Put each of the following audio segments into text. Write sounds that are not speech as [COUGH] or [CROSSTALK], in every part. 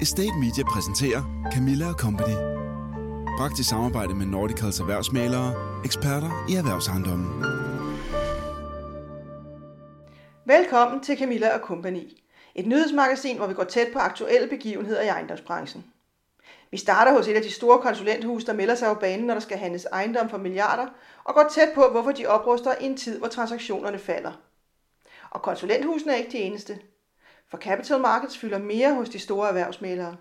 Estate Media præsenterer Camilla Company. Praktisk samarbejde med Nordicals erhvervsmalere, eksperter i erhvervsejendommen. Velkommen til Camilla Company. Et nyhedsmagasin, hvor vi går tæt på aktuelle begivenheder i ejendomsbranchen. Vi starter hos et af de store konsulenthuse, der melder sig på banen, når der skal handles ejendom for milliarder, og går tæt på, hvorfor de opruster i en tid, hvor transaktionerne falder. Og konsulenthusene er ikke de eneste. For capital markets fylder mere hos de store erhvervsmælere.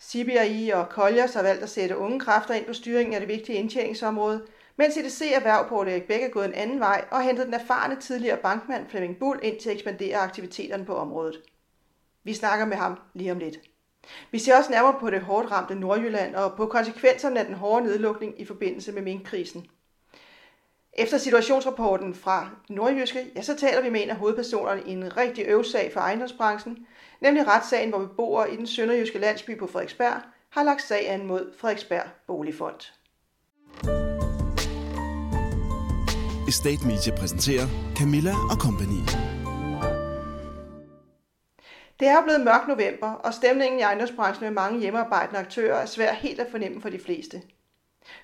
CBRI og Colliers har valgt at sætte unge kræfter ind på styringen af det vigtige indtjeningsområde, mens EDC Erhverv på Erik Bæk er gået en anden vej og hentet den erfarne tidligere bankmand Flemming Bull ind til at ekspandere aktiviteterne på området. Vi snakker med ham lige om lidt. Vi ser også nærmere på det hårdt ramte Nordjylland og på konsekvenserne af den hårde nedlukning i forbindelse med minkkrisen. Efter situationsrapporten fra Nordjyske, ja, så taler vi med en af hovedpersonerne i en rigtig øvsag for ejendomsbranchen, nemlig retssagen, hvor beboere i den sønderjyske landsby på Frederiksberg har lagt sag an mod Frederiksberg Boligfond. Estate Media præsenterer Camilla og Company. Det er blevet mørk november, og stemningen i ejendomsbranchen med mange hjemmearbejdende aktører er svær helt at fornemme for de fleste.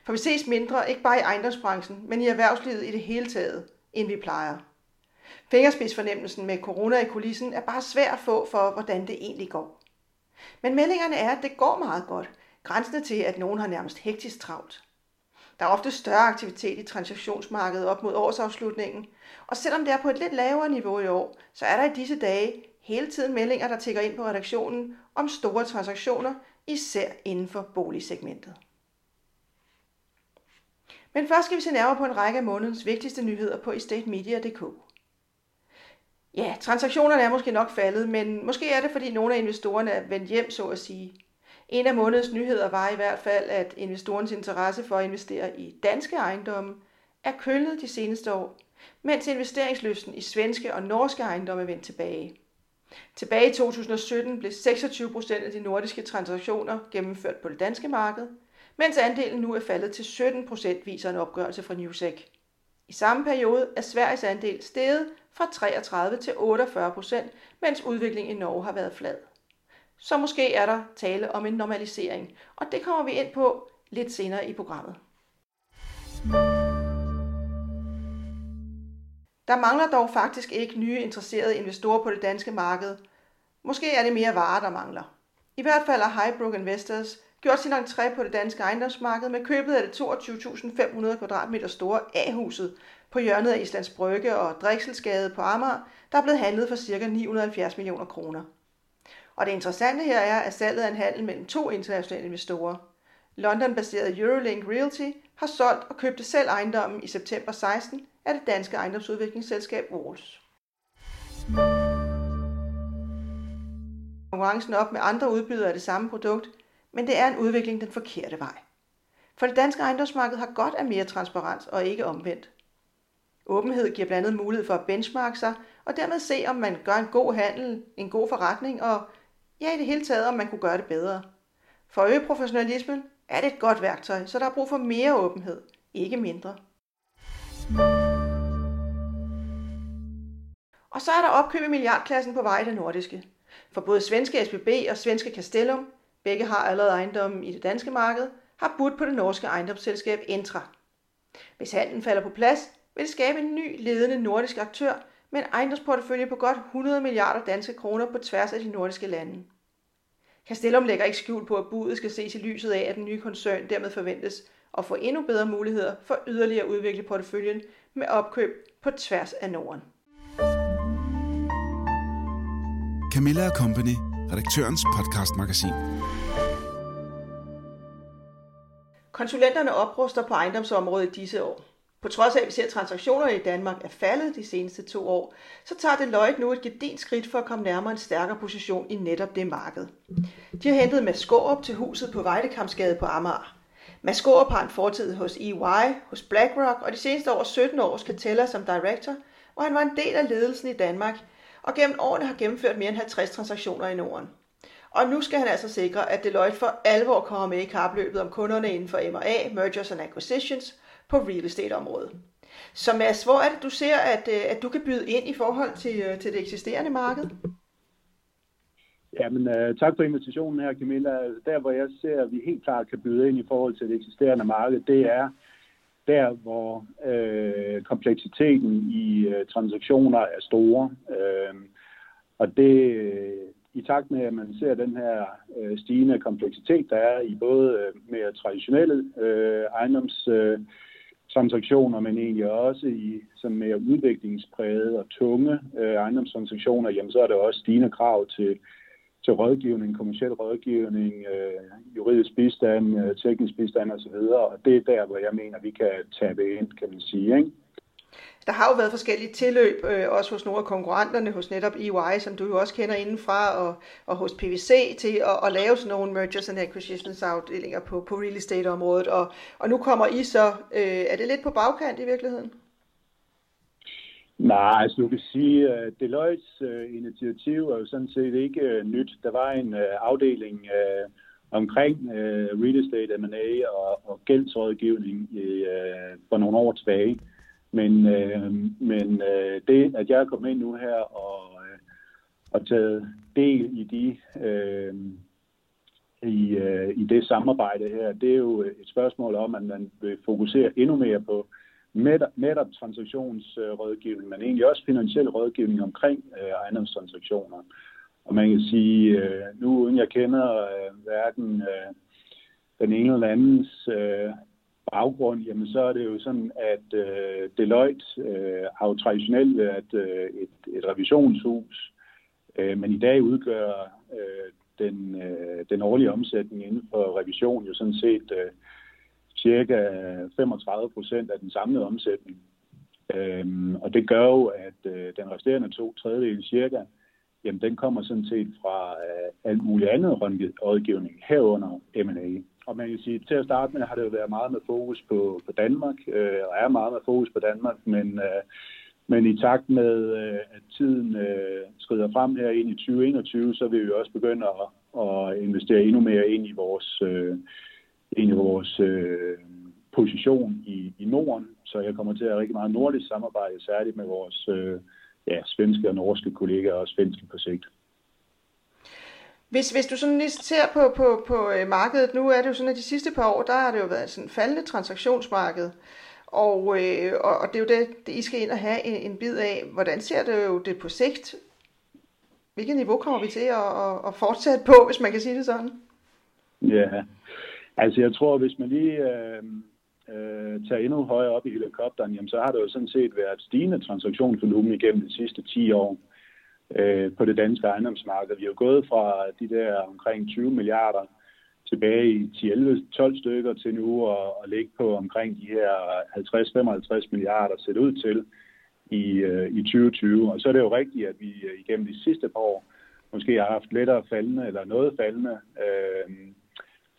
For vi ses mindre, ikke bare i ejendomsbranchen, men i erhvervslivet i det hele taget, end vi plejer. Fingerspidsfornemmelsen med corona i kulissen er bare svær at få for, hvordan det egentlig går. Men meldingerne er, at det går meget godt, grænsende til, at nogen har nærmest hektisk travlt. Der er ofte større aktivitet i transaktionsmarkedet op mod årsafslutningen, og selvom det er på et lidt lavere niveau i år, så er der i disse dage hele tiden meldinger, der tigger ind på redaktionen om store transaktioner, især inden for boligsegmentet. Men først skal vi se nærmere på en række af månedens vigtigste nyheder på estatemedia.dk. Ja, transaktionerne er måske nok faldet, men måske er det, fordi nogle af investorerne er vendt hjem, så at sige. En af månedens nyheder var i hvert fald, at investorens interesse for at investere i danske ejendomme er kølnet de seneste år, mens investeringslysten i svenske og norske ejendomme er vendt tilbage. Tilbage i 2017 blev 26 procent af de nordiske transaktioner gennemført på det danske marked, mens andelen nu er faldet til 17 procent, viser en opgørelse fra Newsec. I samme periode er Sveriges andel steget fra 33 til 48 procent, mens udviklingen i Norge har været flad. Så måske er der tale om en normalisering, og det kommer vi ind på lidt senere i programmet. Der mangler dog faktisk ikke nye interesserede investorer på det danske marked. Måske er det mere varer, der mangler. I hvert fald har Highbrook Investors gjort sin entré på det danske ejendomsmarked med købet af det 22.500 kvadratmeter store A-huset på hjørnet af Islands Brygge og Drikselsgade på Amager, der er blevet handlet for ca. 970 millioner kroner. Og det interessante her er, at salget er en handel mellem to internationale investorer. London-baserede Eurolink Realty har solgt og købte selv ejendommen i september 16 af det danske ejendomsudviklingsselskab Walls. Konkurrencen op med andre udbydere af det samme produkt, men det er en udvikling den forkerte vej. For det danske ejendomsmarked har godt af mere transparens og ikke omvendt. Åbenhed giver blandt andet mulighed for at benchmarke sig, og dermed se, om man gør en god handel, en god forretning, og ja, i det hele taget, om man kunne gøre det bedre. For at øge professionalismen er det et godt værktøj, så der er brug for mere åbenhed, ikke mindre. Og så er der opkøb i milliardklassen på vej i det nordiske. For både svenske SBB og svenske Castellum, begge har allerede ejendommen i det danske marked, har budt på det norske ejendomsselskab Entra. Hvis handlen falder på plads, vil det skabe en ny ledende nordisk aktør med en ejendomsportefølje på godt 100 milliarder danske kroner på tværs af de nordiske lande. Castellum lægger ikke skjul på, at budet skal ses i lyset af, at den nye koncern dermed forventes at få endnu bedre muligheder for yderligere at udvikle porteføljen med opkøb på tværs af Norden. Camilla Company, redaktørens podcastmagasin. Konsulenterne opruster på ejendomsområdet i disse år. På trods af, at vi ser, at transaktionerne i Danmark er faldet de seneste to år, så tager Deloitte nu et gedint skridt for at komme nærmere en stærkere position i netop det marked. De har hentet Mads Skårup til huset på Vejlekampsgade på Amager. Mads Skårup har en fortid hos EY, hos BlackRock og de seneste over 17 år skal tælle som director, hvor han var en del af ledelsen i Danmark og gennem årene har gennemført mere end 50 transaktioner i Norden. Og nu skal han altså sikre, at Deloitte for alvor kommer med i kapløbet om kunderne inden for M&A, Mergers and Acquisitions, på real estate-området. Så Mads, hvor er det, du ser, at, øh, at du kan byde ind i forhold til, øh, til det eksisterende marked? Jamen, øh, tak for invitationen her, Camilla. Der, hvor jeg ser, at vi helt klart kan byde ind i forhold til det eksisterende marked, det er der, hvor øh, kompleksiteten i øh, transaktioner er store. Øh, og det, øh, i takt med, at man ser den her øh, stigende kompleksitet, der er i både øh, mere traditionelle øh, ejendoms øh, transaktioner, men egentlig også i sådan mere udviklingsprægede og tunge øh, ejendomstransaktioner, jamen så er der også stigende krav til, til rådgivning, kommersiel rådgivning, øh, juridisk bistand, øh, teknisk bistand osv., og det er der, hvor jeg mener, vi kan tabe ind, kan man sige. Ikke? Der har jo været forskellige tilløb, øh, også hos nogle af konkurrenterne, hos netop EY, som du jo også kender indenfra, og, og hos PVC, til at, at lave sådan nogle mergers and acquisitions afdelinger på, på real estate-området. Og, og nu kommer I så, øh, er det lidt på bagkant i virkeligheden? Nej, altså du kan sige, at Deloittes uh, initiativ er jo sådan set ikke uh, nyt. Der var en uh, afdeling uh, omkring uh, real estate M&A og, og gældsrådgivning uh, for nogle år tilbage. Men, øh, men øh, det, at jeg er kommet ind nu her og, øh, og taget del i de øh, i, øh, i det samarbejde her, det er jo et spørgsmål om, at man vil fokusere endnu mere på netop transaktionsrådgivning, men egentlig også finansiel rådgivning omkring øh, ejendomstransaktioner. Og man kan sige, øh, nu uden jeg kender øh, hverken øh, den ene eller andens øh, baggrund, jamen så er det jo sådan, at øh, Deloitte øh, har jo traditionelt været øh, et, et revisionshus, øh, men i dag udgør øh, den, øh, den årlige omsætning inden for revision jo sådan set øh, cirka 35 procent af den samlede omsætning. Øhm, og det gør jo, at øh, den resterende to tredjedel cirka, jamen den kommer sådan set fra øh, alt muligt andet rådgivning herunder M&A. Og man kan sige, til at starte med har det jo været meget med fokus på, på Danmark, øh, og er meget med fokus på Danmark, men, øh, men i takt med, øh, at tiden øh, skrider frem her ind i 2021, så vil vi også begynde at, at investere endnu mere ind i vores, øh, i vores øh, position i, i Norden. Så jeg kommer til at have rigtig meget nordisk samarbejde, særligt med vores øh, ja, svenske og norske kollegaer, og svenske på sigt. Hvis, hvis du sådan lige ser på, på, på øh, markedet, nu er det jo sådan, at de sidste par år, der har det jo været sådan faldende transaktionsmarked. Og, øh, og, og det er jo det, det, I skal ind og have en, en bid af. Hvordan ser det jo det på sigt? Hvilket niveau kommer vi til at, at, at fortsætte på, hvis man kan sige det sådan? Ja, altså jeg tror, hvis man lige øh, øh, tager endnu højere op i helikopteren, jamen, så har det jo sådan set været stigende transaktionsvolumen igennem de sidste 10 år øh, på det danske ejendomsmarked. Vi er jo gået fra de der omkring 20 milliarder tilbage i 10-11-12 stykker til nu at, at ligge på omkring de her 50-55 milliarder set ud til i, øh, i 2020. Og så er det jo rigtigt, at vi øh, igennem de sidste par år måske har haft lettere faldende eller noget faldende øh,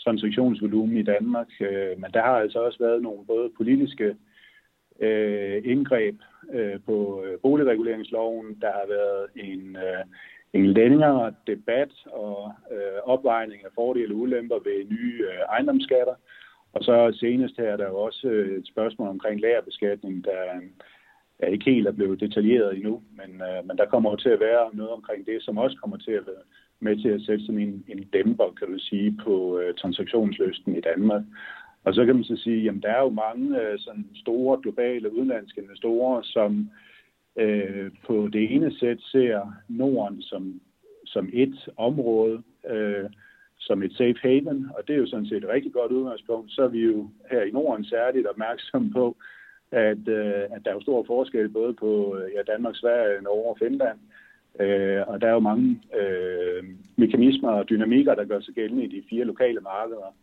transaktionsvolumen i Danmark. Øh, men der har altså også været nogle både politiske øh, indgreb øh, på øh, boligreguleringsloven. Der har været en, øh, en længere debat og øh, opvejning af fordele og ulemper ved nye øh, ejendomsskatter. Og så senest her er der jo også øh, et spørgsmål omkring lagerbeskatning, der øh, er ikke helt er blevet detaljeret endnu, men, øh, men der kommer jo til at være noget omkring det, som også kommer til at med til at sætte sådan en, en dæmper, kan du sige, på øh, transaktionsløsten i Danmark. Og så kan man så sige, at der er jo mange øh, sådan store globale udenlandske investorer, som øh, på det ene sæt ser Norden som, som et område, øh, som et safe haven, og det er jo sådan set et rigtig godt udgangspunkt. Så er vi jo her i Norden særligt opmærksomme på, at, øh, at der er jo stor forskel både på øh, ja, Danmark, Sverige, Norge og Finland. Øh, Øh, og der er jo mange øh, mekanismer og dynamikker, der gør sig gældende i de fire lokale markeder.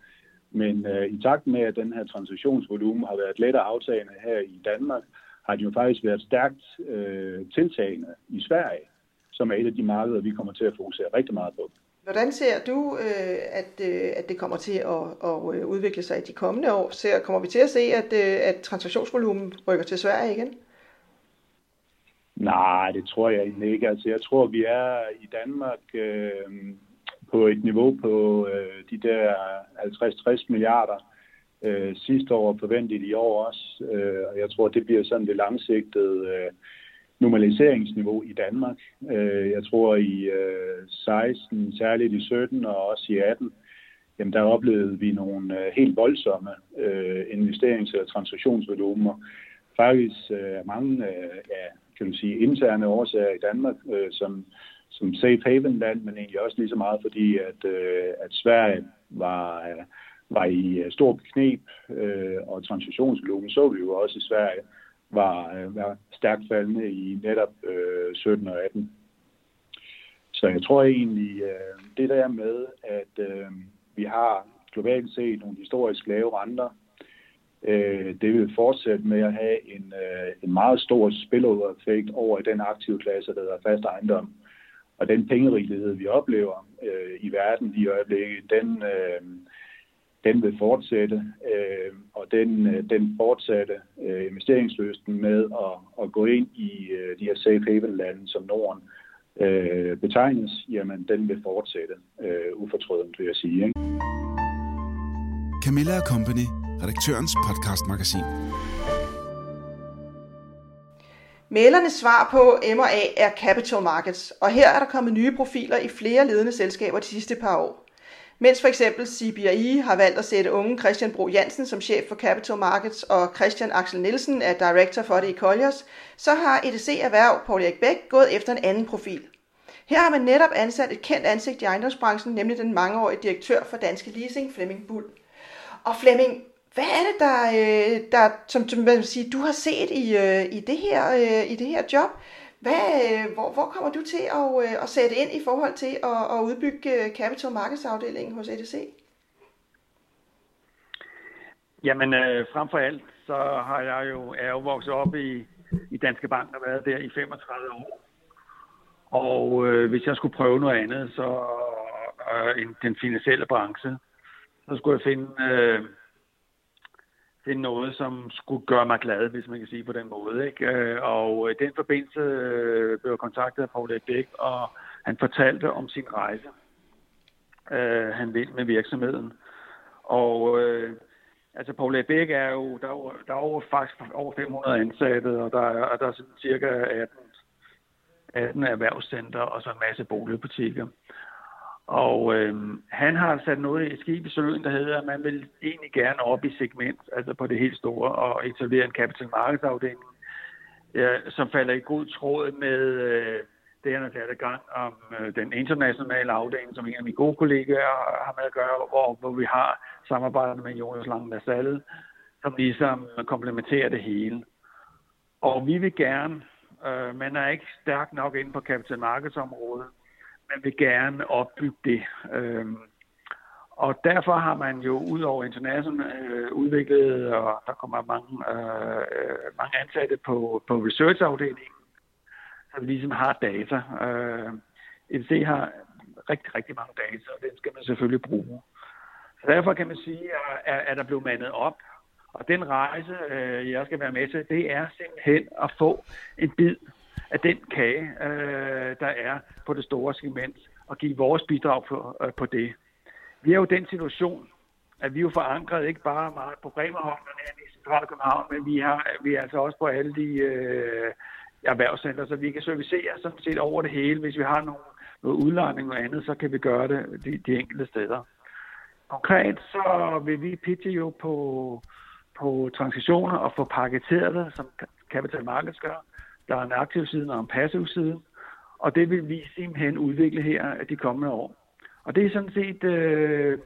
Men øh, i takt med, at den her transaktionsvolumen har været lettere aftagende her i Danmark, har det jo faktisk været stærkt øh, tiltagende i Sverige, som er et af de markeder, vi kommer til at fokusere rigtig meget på. Hvordan ser du, øh, at, øh, at det kommer til at, at øh, udvikle sig i de kommende år? Ser, kommer vi til at se, at, øh, at transaktionsvolumen rykker til Sverige igen? Nej, det tror jeg ikke. Altså, jeg tror, vi er i Danmark øh, på et niveau på øh, de der 50-60 milliarder øh, sidste år, forventet i år også. Øh, og jeg tror, det bliver sådan det langsigtede øh, normaliseringsniveau i Danmark. Øh, jeg tror i øh, 16, særligt i 17 og også i 18, jamen der oplevede vi nogle øh, helt voldsomme øh, investerings- og transaktionsvolumer. Faktisk øh, mange øh, ja, kan man sige, interne årsager i Danmark, øh, som, som safe haven land, men egentlig også lige så meget fordi, at, øh, at Sverige var, øh, var i øh, stor knep, øh, og transitionsvolumen så vi jo også i Sverige var, øh, var stærkt faldende i netop øh, 17 og 18. Så jeg tror egentlig, øh, det der med, at øh, vi har globalt set nogle historisk lave renter, øh, det vil fortsætte med at have en, øh, en meget stor spillover-effekt over i den aktive klasse, der hedder fast ejendom. Og den pengerighed, vi oplever øh, i verden i øjeblikket, den, øh, den vil fortsætte, øh, og den, øh, den fortsatte øh, investeringsløsten med at, at gå ind i øh, de her safe haven lande som Norden øh, betegnes, jamen den vil fortsætte øh, ufortrødent, vil jeg sige. Ikke? Camilla Company, redaktørens podcastmagasin. Mælernes svar på M&A er capital markets, og her er der kommet nye profiler i flere ledende selskaber de sidste par år. Mens for eksempel CBI har valgt at sætte unge Christian Bro Jansen som chef for Capital Markets, og Christian Axel Nielsen er director for det i Colliers, så har EDC Erhverv Paul Erik Bæk gået efter en anden profil. Her har man netop ansat et kendt ansigt i ejendomsbranchen, nemlig den mangeårige direktør for Danske Leasing, Flemming Bull. Og Flemming, hvad er det, der, øh, der som, som man sige, du har set i, øh, i, det her, øh, i det her job? Hvad, øh, hvor, hvor kommer du til at, øh, at sætte ind i forhold til at, at udbygge øh, capital markets afdelingen hos EDC? Jamen, øh, frem for alt, så har jeg jo, er jo vokset op i, i Danske Bank og været der i 35 år. Og øh, hvis jeg skulle prøve noget andet, så øh, end den finansielle branche, så skulle jeg finde, øh, finde noget, som skulle gøre mig glad, hvis man kan sige på den måde. Ikke? Øh, og i den forbindelse øh, blev jeg kontaktet af Paul Bæk, og han fortalte om sin rejse, øh, han vil med virksomheden. Og øh, altså Paul Bæk er jo, der er jo, der er jo faktisk over 500 ansatte, og der er, der er cirka 18 18 erhvervscenter og så en masse boligbutikker. Og øh, han har sat noget i skib i Søen, der hedder, at man vil egentlig gerne op i segment, altså på det helt store, og etablere en capital markets afdeling, ja, som falder i god tråd med øh, det, han har sat i gang om øh, den internationale afdeling, som en af mine gode kollegaer har med at gøre, hvor, hvor vi har samarbejdet med Jonas Lange Lasalle, som ligesom komplementerer det hele. Og vi vil gerne Øh, man er ikke stærk nok inde på kapitalmarkedsområdet. Man vil gerne opbygge det. Øh, og derfor har man jo ud over international øh, udviklet, og der kommer mange, øh, øh mange ansatte på, på researchafdelingen, som ligesom har data. Øh, EDC har rigtig, rigtig mange data, og den skal man selvfølgelig bruge. Så derfor kan man sige, at, at der blevet mandet op og den rejse, øh, jeg skal være med til, det er simpelthen at få en bid af den kage, øh, der er på det store segment, og give vores bidrag på, øh, på det. Vi er jo i den situation, at vi er jo forankret ikke bare meget på Bremerholm, i Central København, men vi, har, vi er altså også på alle de øh, erhvervscenter, så vi kan servicere sådan set over det hele. Hvis vi har nogle, noget udlejning og andet, så kan vi gøre det de, de enkelte steder. Konkret så vil vi pitche jo på på transaktioner og få paketeret det, som Capital Markets gør. Der er en aktiv side og en passiv side, og det vil vi simpelthen udvikle her de kommende år. Og det er sådan set øh,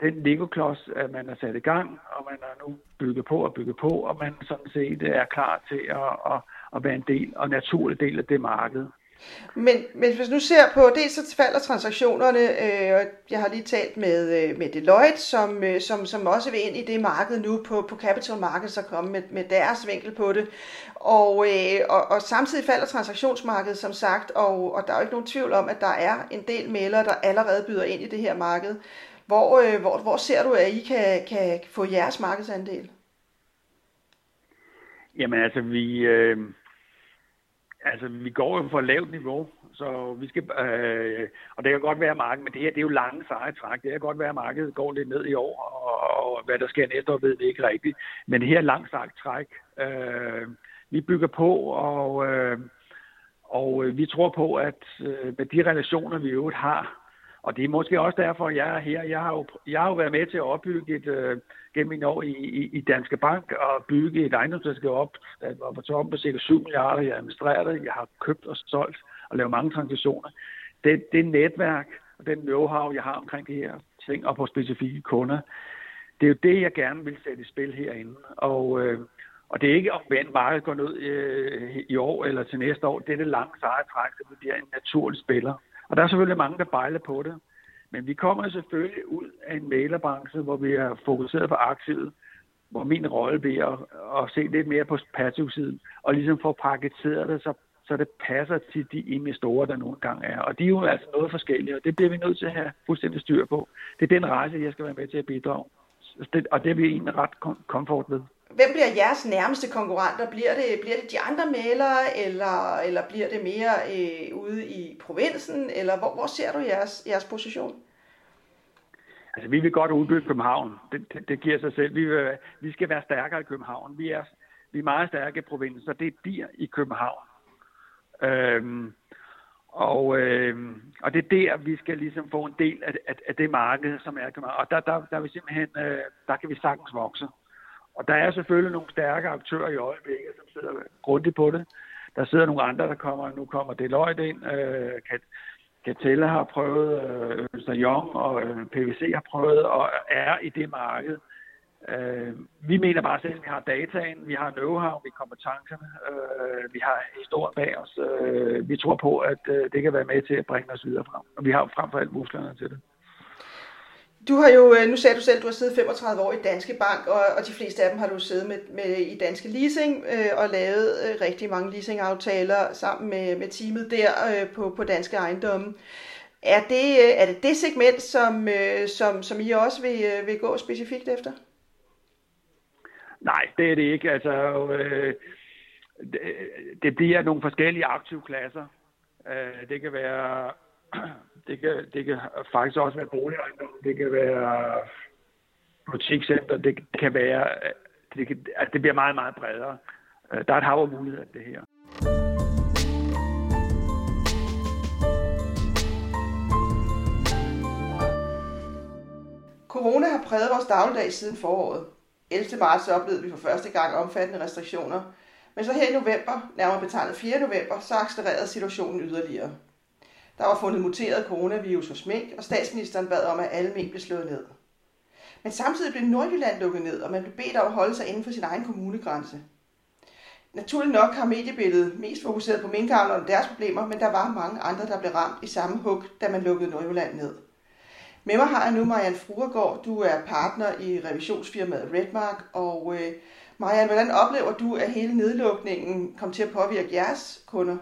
den Lego-klods, at man er sat i gang, og man er nu bygget på og bygget på, og man sådan set er klar til at, at, at være en del og naturlig del af det marked. Men, men hvis nu ser på, det så falder transaktionerne, øh, jeg har lige talt med, øh, med Deloitte, som, øh, som, som også vil ind i det marked nu på, på capital markets og komme med, med deres vinkel på det. Og, øh, og, og samtidig falder transaktionsmarkedet som sagt, og, og der er jo ikke nogen tvivl om, at der er en del mailere, der allerede byder ind i det her marked. Hvor, øh, hvor, hvor ser du, at I kan, kan få jeres markedsandel? Jamen altså, vi... Øh Altså, vi går jo for lavt niveau, så vi skal, øh, og det kan godt være, markedet, men det her det er jo lange seje træk. Det kan godt være, at markedet går lidt ned i år, og, og hvad der sker næste år, ved vi ikke rigtigt. Men det her langt sagt træk, øh, vi bygger på, og, øh, og øh, vi tror på, at øh, med de relationer, vi øvrigt har, og det er måske også derfor, at jeg er her. Jeg har jo, jeg har jo været med til at opbygge et, øh, gennem min år i, i, i Danske Bank og bygge et ejendomsselskab op, der var på toppen på cirka 7 milliarder. Jeg administrerer det. Jeg har købt og solgt og lavet mange transaktioner. Det, det netværk og den know-how, jeg har omkring de her ting og på specifikke kunder, det er jo det, jeg gerne vil sætte i spil herinde. Og, øh, og det er ikke, om markedet går ned øh, i år eller til næste år. Det er det lange seje træk, så vi bliver en naturlig spiller. Og der er selvfølgelig mange, der bejler på det. Men vi kommer selvfølgelig ud af en malerbranche, hvor vi er fokuseret på aktiet, hvor min rolle bliver at, at se lidt mere på passivsiden, og ligesom få paketeret det, så, så det passer til de investorer, der nogle gange er. Og de er jo altså noget forskellige, og det bliver vi nødt til at have fuldstændig styr på. Det er den rejse, jeg skal være med til at bidrage. Og det er vi egentlig ret komfort ved. Hvem bliver jeres nærmeste konkurrenter? Bliver det, bliver det de andre malere, eller, eller bliver det mere øh, ude i provinsen? Eller hvor, hvor ser du jeres, jeres position? Altså, vi vil godt udbygge København. Det, det, det giver sig selv. Vi, vil, vi skal være stærkere i København. Vi er, vi er meget stærke i provinsen, så det bliver i København. Øhm, og, øhm, og det er der, vi skal ligesom få en del af, af, af det marked, som er København. Og der, der, der, er vi simpelthen, øh, der kan vi sagtens vokse. Og der er selvfølgelig nogle stærke aktører i øjeblikket, som sidder grundigt på det. Der sidder nogle andre, der kommer, nu kommer Deloitte ind, øh, Catella har prøvet, øh, Øster Young og øh, PVC har prøvet, og er i det marked. Øh, vi mener bare selv, at vi har dataen, vi har know-how, vi har kompetencerne, øh, vi har historien bag os. Øh, vi tror på, at øh, det kan være med til at bringe os videre frem. Og vi har frem for alt musklerne til det. Du har jo, øh, nu sagde du selv, du har siddet 35 år i Danske Bank, og, og de fleste af dem har du siddet med, med i Danske Leasing øh, og lavet øh, rigtig mange leasingaftaler sammen med, med teamet der øh, på, på Danske Ejendomme. Er det, øh, er det det segment, som, øh, som, som I også vil, øh, vil gå specifikt efter? Nej, det er det ikke. Altså, øh, det, det bliver nogle forskellige aktive klasser. Øh, det kan være [CLEARS THROAT] det kan, det kan faktisk også være boligejendom, det kan være butikscenter, det kan være, det, kan, altså det bliver meget, meget bredere. Øh, der er et hav af muligheder det her. Corona har præget vores dagligdag siden foråret. 11. marts oplevede vi for første gang omfattende restriktioner, men så her i november, nærmere betegnet 4. november, så accelererede situationen yderligere. Der var fundet muteret coronavirus hos mink, og statsministeren bad om, at alle mink blev slået ned. Men samtidig blev Nordjylland lukket ned, og man blev bedt om at holde sig inden for sin egen kommunegrænse. Naturligt nok har mediebilledet mest fokuseret på minkavlerne og deres problemer, men der var mange andre, der blev ramt i samme hug, da man lukkede Nordjylland ned. Med mig har jeg nu Marianne Fruergaard. Du er partner i revisionsfirmaet Redmark. Og øh, Marianne, hvordan oplever du, at hele nedlukningen kom til at påvirke jeres kunder?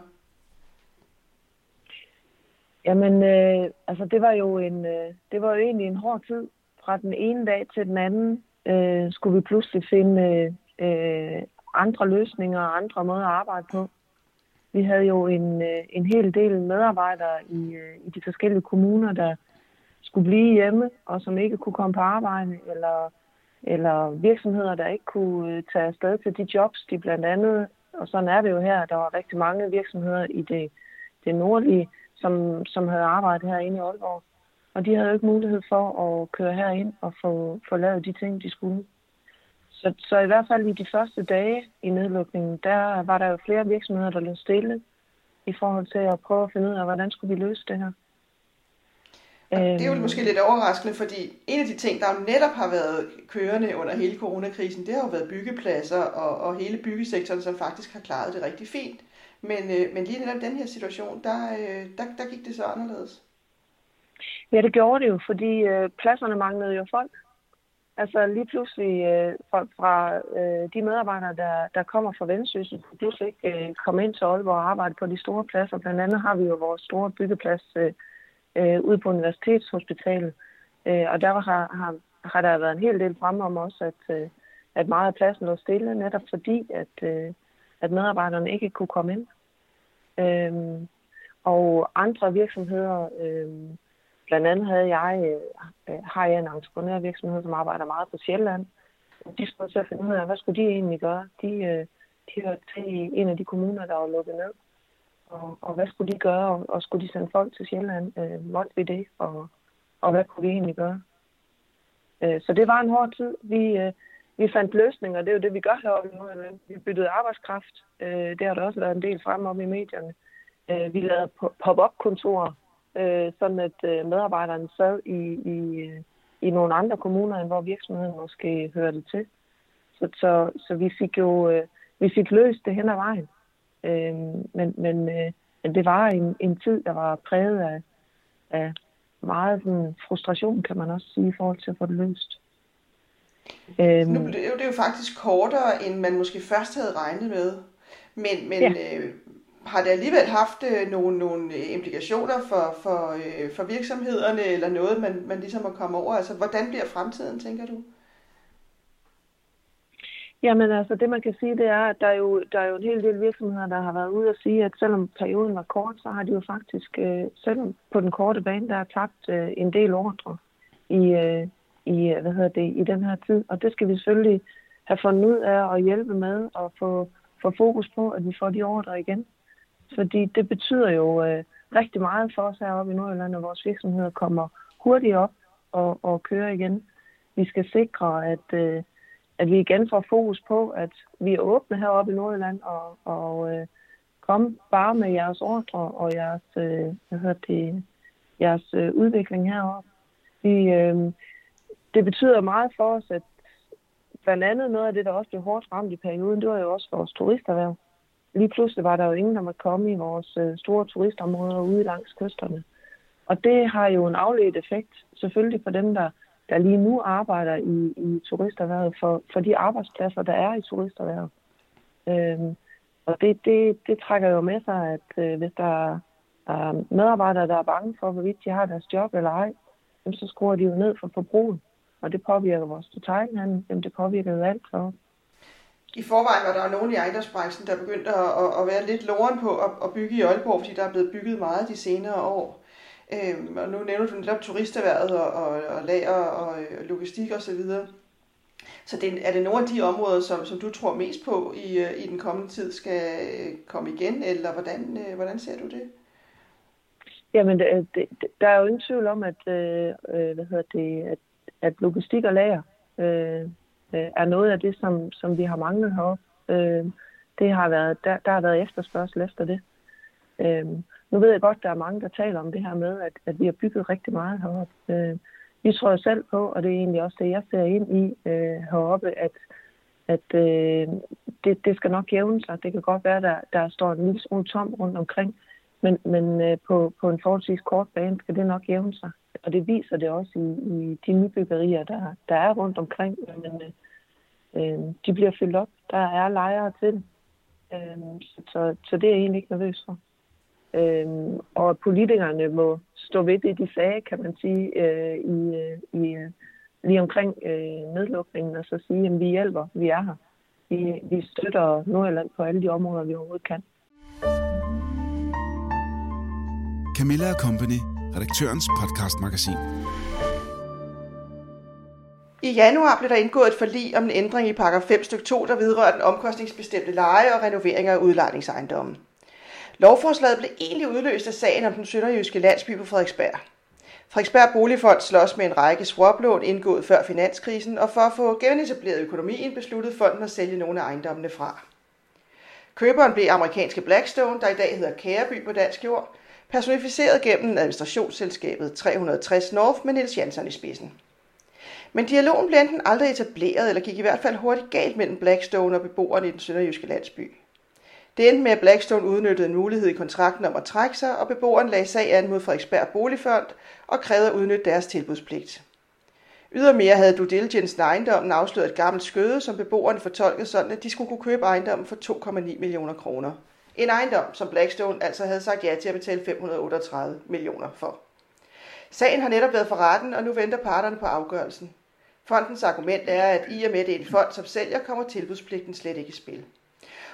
Jamen, øh, altså det var jo en, øh, det var jo egentlig en hård tid. Fra den ene dag til den anden øh, skulle vi pludselig finde øh, andre løsninger og andre måder at arbejde på. Vi havde jo en, øh, en hel del medarbejdere i, øh, i de forskellige kommuner, der skulle blive hjemme, og som ikke kunne komme på arbejde, eller, eller virksomheder, der ikke kunne øh, tage afsted til de jobs, de blandt andet, og sådan er det jo her, der var rigtig mange virksomheder i det, det nordlige, som, som havde arbejdet herinde i Aalborg. Og de havde jo ikke mulighed for at køre herind og få, få lavet de ting, de skulle. Så, så i hvert fald i de første dage i nedlukningen, der var der jo flere virksomheder, der lå stille i forhold til at prøve at finde ud af, hvordan skulle vi løse det her. Det er jo øhm. måske lidt overraskende, fordi en af de ting, der jo netop har været kørende under hele coronakrisen, det har jo været byggepladser og, og hele byggesektoren, som faktisk har klaret det rigtig fint. Men, øh, men lige netop den her situation, der, øh, der, der gik det så anderledes. Ja, det gjorde det jo, fordi øh, pladserne manglede jo folk. Altså lige pludselig øh, fra, fra øh, de medarbejdere, der, der kommer fra Vendsyssel, pludselig ikke øh, komme ind til Aalborg og arbejde på de store pladser. Blandt andet har vi jo vores store byggeplads øh, øh, ude på Universitetshospitalet. Øh, og der har, har, har der været en hel del fremme om også, at, øh, at meget af pladsen lå stille, netop fordi, at, øh, at medarbejderne ikke kunne komme ind. Øhm, og andre virksomheder, øhm, blandt andet havde jeg, øh, har jeg en entreprenørvirksomhed, som arbejder meget på Sjælland. De skulle til at finde ud af, hvad skulle de egentlig gøre? De, øh, de hørte til i en af de kommuner, der var lukket ned. Og, og hvad skulle de gøre, og, og skulle de sende folk til Sjælland? Øh, måtte vi det, og, og hvad kunne vi egentlig gøre? Øh, så det var en hård tid. Vi, øh, vi fandt løsninger, det er jo det, vi gør heroppe nu. Vi byttede arbejdskraft. Øh, det har der også været en del frem om i medierne. Øh, vi lavede pop-up-kontorer, øh, sådan at øh, medarbejderne sad i, i, øh, i nogle andre kommuner, end hvor virksomheden måske hørte til. Så, så, så vi fik jo øh, vi fik løst det hen ad vejen. Øh, men, men, øh, men det var en, en tid, der var præget af, af meget sådan, frustration, kan man også sige, i forhold til at få det løst. Øhm, nu blev det jo faktisk kortere, end man måske først havde regnet med. Men, men ja. øh, har det alligevel haft øh, nogle, nogle implikationer for, for, øh, for virksomhederne, eller noget, man, man ligesom må komme over? Altså, hvordan bliver fremtiden, tænker du? Jamen altså, det man kan sige, det er, at der er, jo, der er jo en hel del virksomheder, der har været ude og sige, at selvom perioden var kort, så har de jo faktisk, øh, selvom på den korte bane, der har tabt øh, en del ordre i, øh, i, hvad hedder det, i den her tid. Og det skal vi selvfølgelig have fundet ud af at hjælpe med og få, få fokus på, at vi får de ordre igen. Fordi det betyder jo øh, rigtig meget for os heroppe i Nordjylland, at vores virksomheder kommer hurtigt op og, og kører igen. Vi skal sikre, at, øh, at vi igen får fokus på, at vi er åbne heroppe i Nordjylland, og, og øh, kom bare med jeres ordre og jeres, øh, hvad hedder det, jeres øh, udvikling heroppe. Vi, øh, det betyder meget for os, at blandt andet noget af det, der også blev hårdt ramt i perioden, det var jo også vores turisterhverv. Lige pludselig var der jo ingen, der måtte komme i vores øh, store turistområder ude langs kysterne. Og det har jo en afledt effekt, selvfølgelig for dem, der, der lige nu arbejder i, i turisterhvervet, for, for de arbejdspladser, der er i turisterhvervet. Øhm, og det, det, det trækker jo med sig, at øh, hvis der er medarbejdere, der er bange for, hvorvidt de har deres job eller ej, så skruer de jo ned for forbruget og det påvirker vores detaljhandel, jamen det påvirker jo alt for i forvejen var der nogen i ejendomsbranchen, der begyndte at, at, være lidt loren på at, at bygge i Aalborg, fordi der er blevet bygget meget de senere år. Øhm, og nu nævner du netop turisterværet og, og, og lager og, og logistik osv. Så, videre. så det, er det nogle af de områder, som, som du tror mest på i, i den kommende tid skal komme igen, eller hvordan, øh, hvordan ser du det? Jamen, det, det, der er jo ingen tvivl om, at, øh, øh hvad hedder det, at at logistik og lager øh, øh, er noget af det, som, som vi har manglet heroppe. Øh, det har været, der, der har været efterspørgsel efter det. Øh, nu ved jeg godt, at der er mange, der taler om det her med, at, at vi har bygget rigtig meget heroppe. Øh, vi tror selv på, og det er egentlig også det, jeg ser ind i øh, heroppe, at, at øh, det, det skal nok jævne sig. Det kan godt være, at der, der står en lille smule tom rundt omkring, men, men øh, på, på en forholdsvis kort bane skal det nok jævne sig og det viser det også i, i de nybyggerier, der, der er rundt omkring. Men, øh, øh, de bliver fyldt op. Der er lejere til øh, så, så det er jeg egentlig ikke nervøs for. Øh, og politikerne må stå ved det, de sagde, kan man sige, øh, i, øh, i, øh, lige omkring øh, nedlukningen, og så sige, at vi hjælper, vi er her. Vi, vi støtter Nordjylland på alle de områder, vi overhovedet kan. Camilla Company redaktørens podcastmagasin. I januar blev der indgået et forlig om en ændring i paragraf 5 stykke 2, der vedrører den omkostningsbestemte leje og renovering af udlejningsejendommen. Lovforslaget blev egentlig udløst af sagen om den sønderjyske landsby på Frederiksberg. Frederiksberg Boligfond slås med en række swaplån indgået før finanskrisen, og for at få genetableret økonomien besluttede fonden at sælge nogle af ejendommene fra. Køberen blev amerikanske Blackstone, der i dag hedder Kæreby på dansk jord, personificeret gennem administrationsselskabet 360 North med Niels Jansson i spidsen. Men dialogen blev enten aldrig etableret, eller gik i hvert fald hurtigt galt mellem Blackstone og beboerne i den sønderjyske landsby. Det endte med, at Blackstone udnyttede en mulighed i kontrakten om at trække sig, og beboeren lagde sag an mod Frederiksberg Boligfond og krævede at udnytte deres tilbudspligt. Ydermere havde due diligence ejendommen afsløret et gammelt skøde, som beboerne fortolkede sådan, at de skulle kunne købe ejendommen for 2,9 millioner kroner. En ejendom, som Blackstone altså havde sagt ja til at betale 538 millioner for. Sagen har netop været for retten, og nu venter parterne på afgørelsen. Fondens argument er, at i og med det er en fond, som sælger, kommer tilbudspligten slet ikke i spil.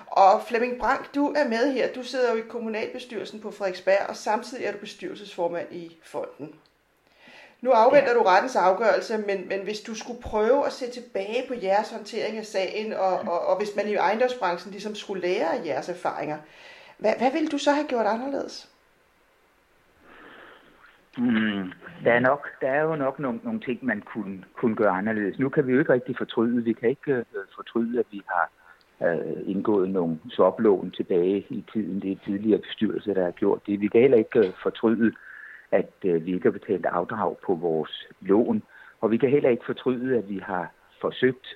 Og Flemming Brank, du er med her. Du sidder jo i kommunalbestyrelsen på Frederiksberg, og samtidig er du bestyrelsesformand i fonden. Nu afventer ja. du rettens afgørelse, men, men hvis du skulle prøve at se tilbage på jeres håndtering af sagen, og, og, og hvis man i ejendomsbranchen ligesom skulle lære af jeres erfaringer, hvad, hvad ville du så have gjort anderledes? Mm, der, er nok, der er jo nok nogle, nogle ting, man kunne, kunne gøre anderledes. Nu kan vi jo ikke rigtig fortryde. Vi kan ikke uh, fortryde, at vi har uh, indgået nogle swaplån tilbage i tiden. Det er tidligere bestyrelse, der har gjort det. Vi kan heller ikke uh, fortryde, at øh, vi ikke har betalt afdrag på vores lån. Og vi kan heller ikke fortryde, at vi har forsøgt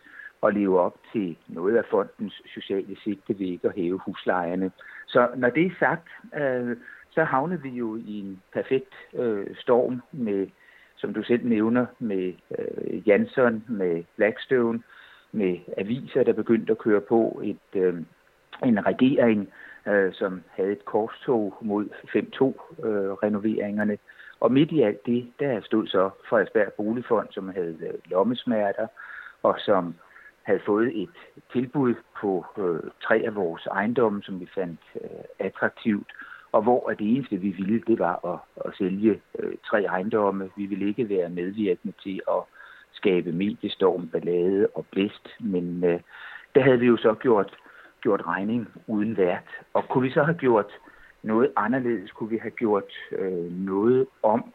at leve op til noget af fondens sociale sigte ved ikke at hæve huslejerne. Så når det er sagt, uh, så havnede vi jo i en perfekt øh, storm med, som du selv nævner, med øh, Jansson, med Blackstone, med aviser, der begyndte at køre på et, øh, en regering, øh, som havde et korstog mod 5-2-renoveringerne. Øh, og midt i alt det, der stod så Frederiksberg Boligfond, som havde øh, lommesmerter, og som havde fået et tilbud på øh, tre af vores ejendomme, som vi fandt øh, attraktivt, og hvor det eneste, vi ville, det var at, at sælge øh, tre ejendomme. Vi ville ikke være medvirkende til at skabe mediestorm, ballade og blæst, men øh, der havde vi jo så gjort, gjort regning uden vært. Og kunne vi så have gjort noget anderledes? Kunne vi have gjort øh, noget om?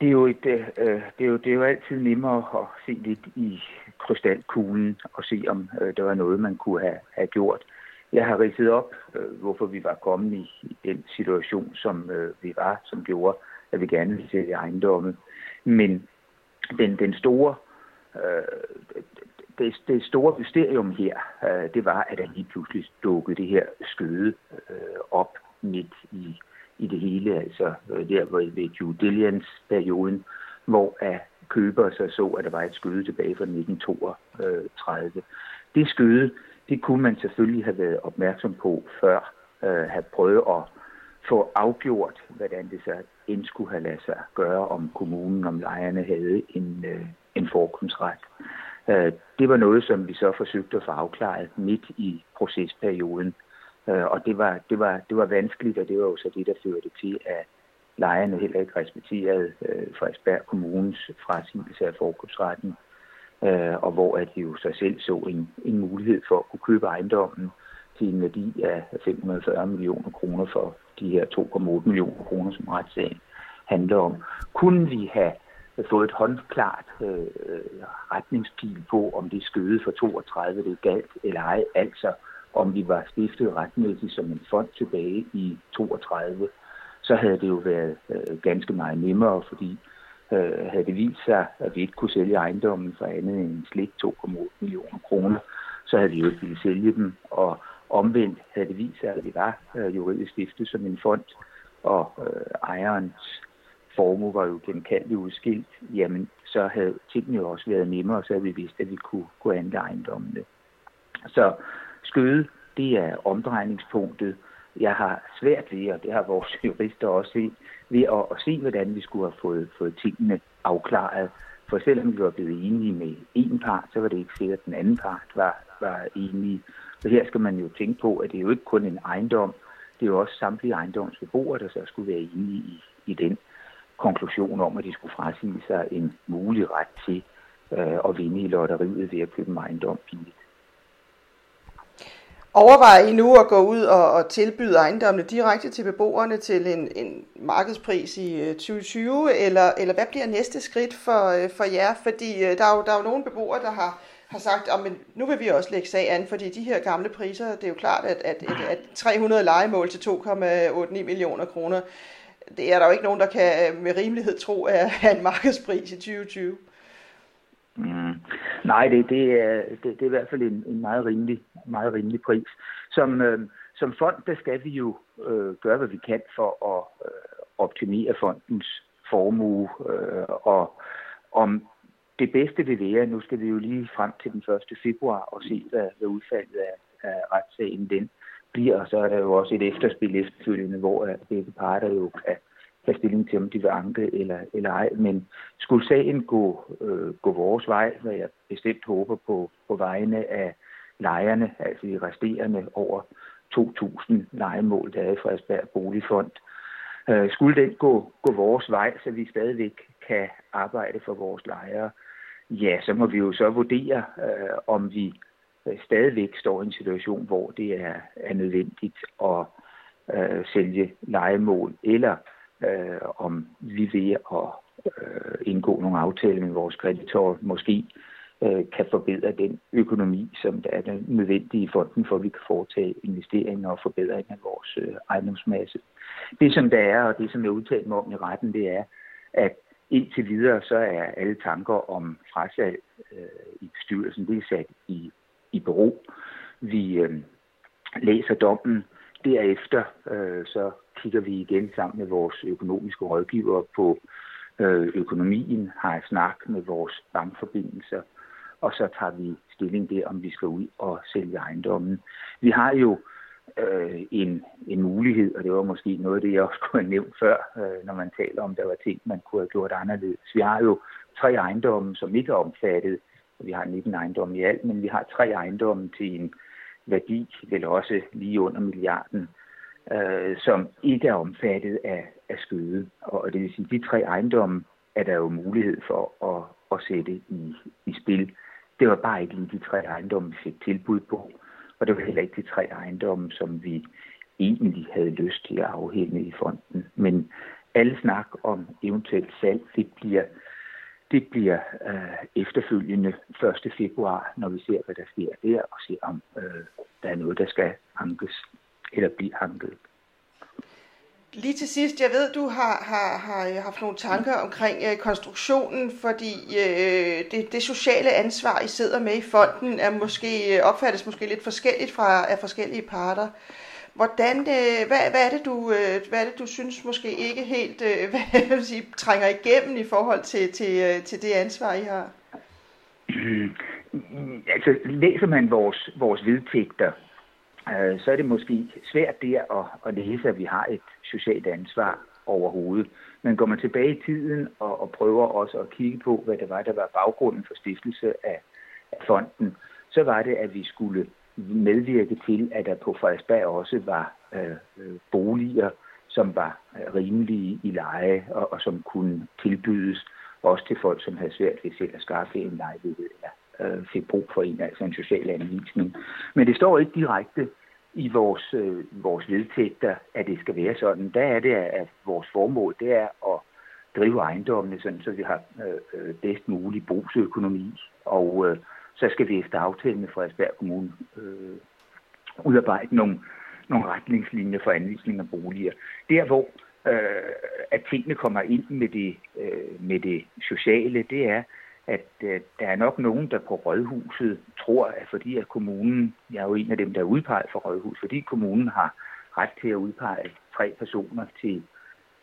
Det er, jo et, øh, det, er jo, det er jo altid nemmere at se lidt i krystalkuglen og se, om øh, der var noget, man kunne have, have gjort. Jeg har ridset op, øh, hvorfor vi var kommet i, i den situation, som øh, vi var, som gjorde, at vi gerne ville sælge ejendomme. Men den, den store, øh, det, det store mysterium her, øh, det var, at der lige pludselig dukkede det her skøde øh, op midt i, i det hele, altså øh, der hvor ved due diligence-perioden, hvor at køber så så, at der var et skøde tilbage fra 1932. Det skøde, det kunne man selvfølgelig have været opmærksom på før, øh, have prøvet at få afgjort, hvordan det så end skulle have ladet sig gøre, om kommunen, om lejerne havde en, øh, en forkundsret. Øh, det var noget, som vi så forsøgte at få afklaret midt i procesperioden. Øh, og det var, det, var, det var vanskeligt, og det var jo så det, der førte til, at lejerne heller ikke respekterede øh, Frederiksberg Kommunes frasigelse af forkøbsretten, øh, og hvor at de jo sig selv så en, en mulighed for at kunne købe ejendommen til en værdi af 540 millioner kroner for de her 2,8 millioner kroner, som retssagen handler om. Kunne vi have fået et håndklart øh, retningspil på, om det skøde for 32 det galt eller ej, altså om vi var stiftet retmæssigt som en fond tilbage i 32, så havde det jo været øh, ganske meget nemmere, fordi øh, havde det vist sig, at vi ikke kunne sælge ejendommen for andet end slet 2,8 millioner kroner, så havde vi jo ikke ville sælge dem, og omvendt havde det vist sig, at vi var øh, juridisk stiftet som en fond, og øh, ejerens formue var jo genkendeligt udskilt, jamen så havde tingene jo også været nemmere, og så havde vi vidst, at vi kunne gå andre ejendommene. Så skøde, det er omdrejningspunktet, jeg har svært ved, og det har vores [LAUGHS] jurister også set, ved at, at se, hvordan vi skulle have fået, fået tingene afklaret. For selvom vi var blevet enige med en part, så var det ikke sikkert, at den anden part var, var enige. Så her skal man jo tænke på, at det er jo ikke kun en ejendom, det er jo også samtlige ejendomsbeboere, der så skulle være enige i, i den konklusion om, at de skulle frasige sig en mulig ret til øh, at vinde i lotteriet ved at købe en ejendom billigt. Overvejer I nu at gå ud og, og tilbyde ejendommene direkte til beboerne til en, en markedspris i øh, 2020, eller, eller hvad bliver næste skridt for, øh, for jer? Fordi øh, der er, jo, der er jo nogle beboere, der har, har sagt, at nu vil vi også lægge sag an, fordi de her gamle priser, det er jo klart, at, at, at, at 300 legemål til 2,89 millioner kroner, det er der jo ikke nogen, der kan øh, med rimelighed tro er en markedspris i 2020. Mm. Nej, det, det, er, det, det er i hvert fald en, en meget, rimelig, meget rimelig pris. Som, øh, som fond, der skal vi jo øh, gøre, hvad vi kan for at øh, optimere fondens formue. Øh, og om det bedste vil være, nu skal vi jo lige frem til den 1. februar og se, hvad, hvad udfaldet af, af retssagen den bliver. Og så er der jo også et efterspil efterfølgende, hvor begge parter jo kan tage stilling til, om de vil anke eller, eller ej. Men skulle sagen gå, øh, gå vores vej, hvad jeg bestemt håber på, på vegne af lejerne, altså de resterende over 2.000 lejemål, der er i Frederiksberg Boligfond, øh, skulle den gå, gå vores vej, så vi stadigvæk kan arbejde for vores lejere, ja, så må vi jo så vurdere, øh, om vi Øh, stadigvæk står i en situation, hvor det er, er nødvendigt at øh, sælge legemål, eller øh, om vi ved at øh, indgå nogle aftaler med vores kreditorer, måske øh, kan forbedre den økonomi, som der er nødvendig i fonden, for at vi kan foretage investeringer og forbedringer af vores øh, ejendomsmasse. Det som der er, og det som jeg udtalte mig om i retten, det er, at indtil videre så er alle tanker om frasalg øh, i bestyrelsen, det er sat i, i bero. Vi øh, læser dommen. Derefter øh, så kigger vi igen sammen med vores økonomiske rådgiver på øh, økonomien, har snak med vores bankforbindelser, og så tager vi stilling der, om vi skal ud og sælge ejendommen. Vi har jo øh, en, en mulighed, og det var måske noget af det, jeg også kunne have nævnt før, øh, når man taler om, der var ting, man kunne have gjort anderledes. Vi har jo tre ejendomme, som ikke er omfattet. Vi har 19 ejendomme i alt, men vi har tre ejendomme til en værdi, vel også lige under milliarden, øh, som ikke er omfattet af, af skøde. Og det vil sige, at de tre ejendomme er der jo mulighed for at, at sætte i, i spil. Det var bare ikke lige de tre ejendomme, vi fik tilbud på. Og det var heller ikke de tre ejendomme, som vi egentlig havde lyst til at afhænge i fonden. Men alle snak om eventuelt salg, det bliver, det bliver øh, efterfølgende 1. februar, når vi ser, hvad der sker der, og ser om øh, der er noget, der skal ankes eller blive anket. Lige til sidst, jeg ved, du har, har, har øh, haft nogle tanker omkring øh, konstruktionen, fordi øh, det, det sociale ansvar, I sidder med i fonden, er måske, øh, opfattes måske lidt forskelligt fra af forskellige parter. Hvordan, øh, hvad, hvad, er det, du, øh, hvad er det, du synes måske ikke helt øh, [LAUGHS] hvad jeg vil sige, trænger igennem i forhold til, til, øh, til det ansvar, I har? [CLEARS THROAT] altså, læser man vores, vores vedtægter, øh, så er det måske svært der at, at læse, at vi har et socialt ansvar overhovedet. Men går man tilbage i tiden og, og prøver også at kigge på, hvad det var, der var baggrunden for stiftelse af, af fonden, så var det, at vi skulle medvirke til, at der på Frederiksberg også var øh, øh boliger, som var øh, rimelige i leje, og, og som kunne tilbydes også til folk, som havde svært ved selv at skaffe en lejlighed eller øh, fik brug for en, altså en social anvisning. Men det står ikke direkte i vores, øh, vores vedtægter, at det skal være sådan. Der er det, at vores formål det er at drive ejendommene, sådan, så vi har øh, øh bedst mulig brugsøkonomi. Og øh, så skal vi efter aftale med Frederiksberg Kommune øh, udarbejde nogle, nogle retningslinjer for anvisning af boliger. Der, hvor øh, at tingene kommer ind med det, øh, med det sociale, det er, at øh, der er nok nogen, der på Rådhuset tror, at fordi at kommunen, jeg er jo en af dem, der er udpeget for Rødhus, fordi kommunen har ret til at udpege tre personer til,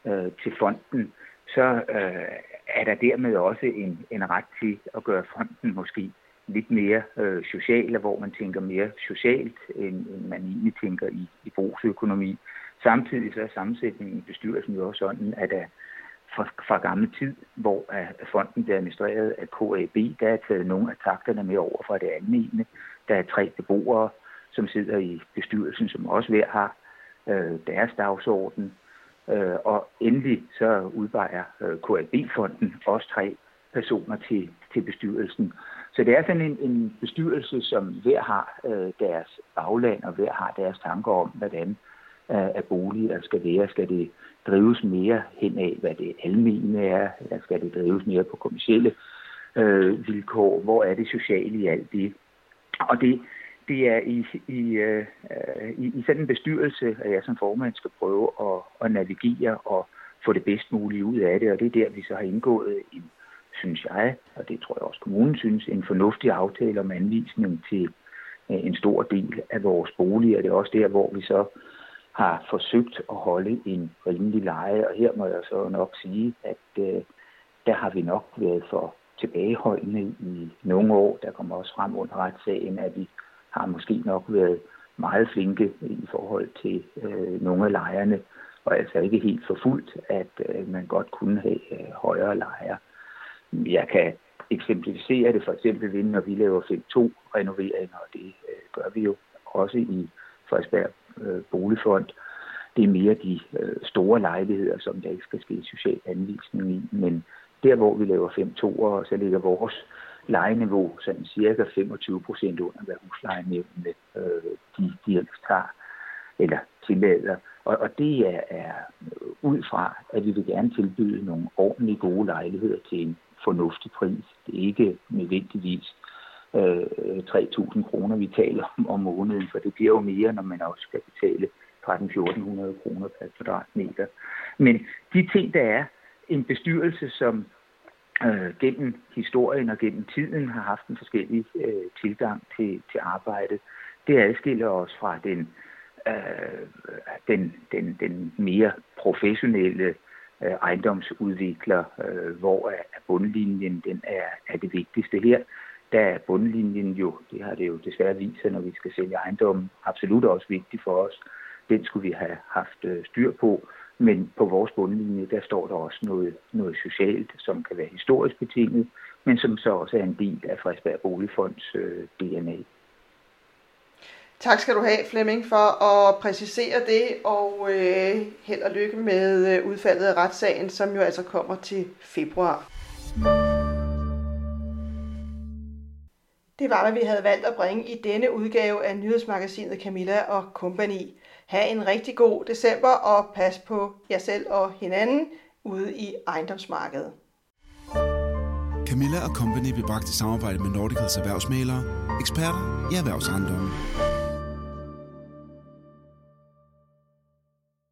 øh, til fonden, så øh, er der dermed også en, en ret til at gøre fonden måske lidt mere øh, sociale, hvor man tænker mere socialt, end, end man egentlig tænker i, i brugsøkonomi. Samtidig så er sammensætningen i bestyrelsen jo også sådan, at der fra, fra gammel tid, hvor at fonden bliver administreret af KAB, der er taget nogle af takterne med over fra det almene. Der er tre beboere, som sidder i bestyrelsen, som også hver har øh, deres dagsorden. Øh, og endelig så udvejer øh, KAB-fonden også tre personer til, til bestyrelsen. Så det er sådan en, en bestyrelse, som hver har øh, deres bagland, og hver har deres tanker om, hvordan øh, at boliger skal være. Skal det drives mere hen af, hvad det almene er, eller skal det drives mere på kommersielle øh, vilkår? Hvor er det sociale i alt det? Og det, det er i, i, øh, i, i sådan en bestyrelse, at jeg som formand skal prøve at, at navigere og få det bedst mulige ud af det, og det er der, vi så har indgået en, synes jeg, og det tror jeg også kommunen synes, en fornuftig aftale om anvisning til øh, en stor del af vores boliger. Det er også der, hvor vi så har forsøgt at holde en rimelig leje, og her må jeg så nok sige, at øh, der har vi nok været for tilbageholdende i nogle år. Der kommer også frem under retssagen, at vi har måske nok været meget flinke i forhold til øh, nogle af lejerne, og altså ikke helt forfulgt, at øh, man godt kunne have øh, højere lejer. Jeg kan eksemplificere det for eksempel ved, når vi laver 5-2-renoveringer, og det øh, gør vi jo også i Frederiksberg øh, boligfond. Det er mere de øh, store lejligheder, som der ikke skal ske social anvisning i, men der hvor vi laver 5-2'er, så ligger vores lejeniveau sådan cirka 25 procent under, hvad huslejenævnene øh, de, de ellers tager eller tillader. Og, og det er, er ud fra, at vi vil gerne tilbyde nogle ordentlige gode lejligheder til en fornuftig pris. Det er ikke nødvendigvis øh, 3.000 kroner, vi taler om om måneden, for det bliver jo mere, når man også skal betale 13-1400 kroner per kvadratmeter. Men de ting, der er en bestyrelse, som øh, gennem historien og gennem tiden har haft en forskellig øh, tilgang til, til arbejdet, det adskiller os fra den, øh, den, den, den mere professionelle øh, ejendomsudvikler, øh, hvor bundlinjen den er, er det vigtigste her. Der er bundlinjen jo, det har det jo desværre vist sig, når vi skal sælge ejendommen, absolut også vigtig for os. Den skulle vi have haft øh, styr på. Men på vores bundlinje, der står der også noget, noget socialt, som kan være historisk betinget, men som så også er en del af Frederiksberg Boligfonds øh, DNA. Tak skal du have, Flemming, for at præcisere det, og øh, held og lykke med øh, udfaldet af retssagen, som jo altså kommer til februar. Det var, hvad vi havde valgt at bringe i denne udgave af nyhedsmagasinet Camilla og Company. Ha' en rigtig god december og pas på jer selv og hinanden ude i ejendomsmarkedet. Camilla og Company blev bragt i samarbejde med Nordicals erhvervsmalere, eksperter i erhvervsejendomme.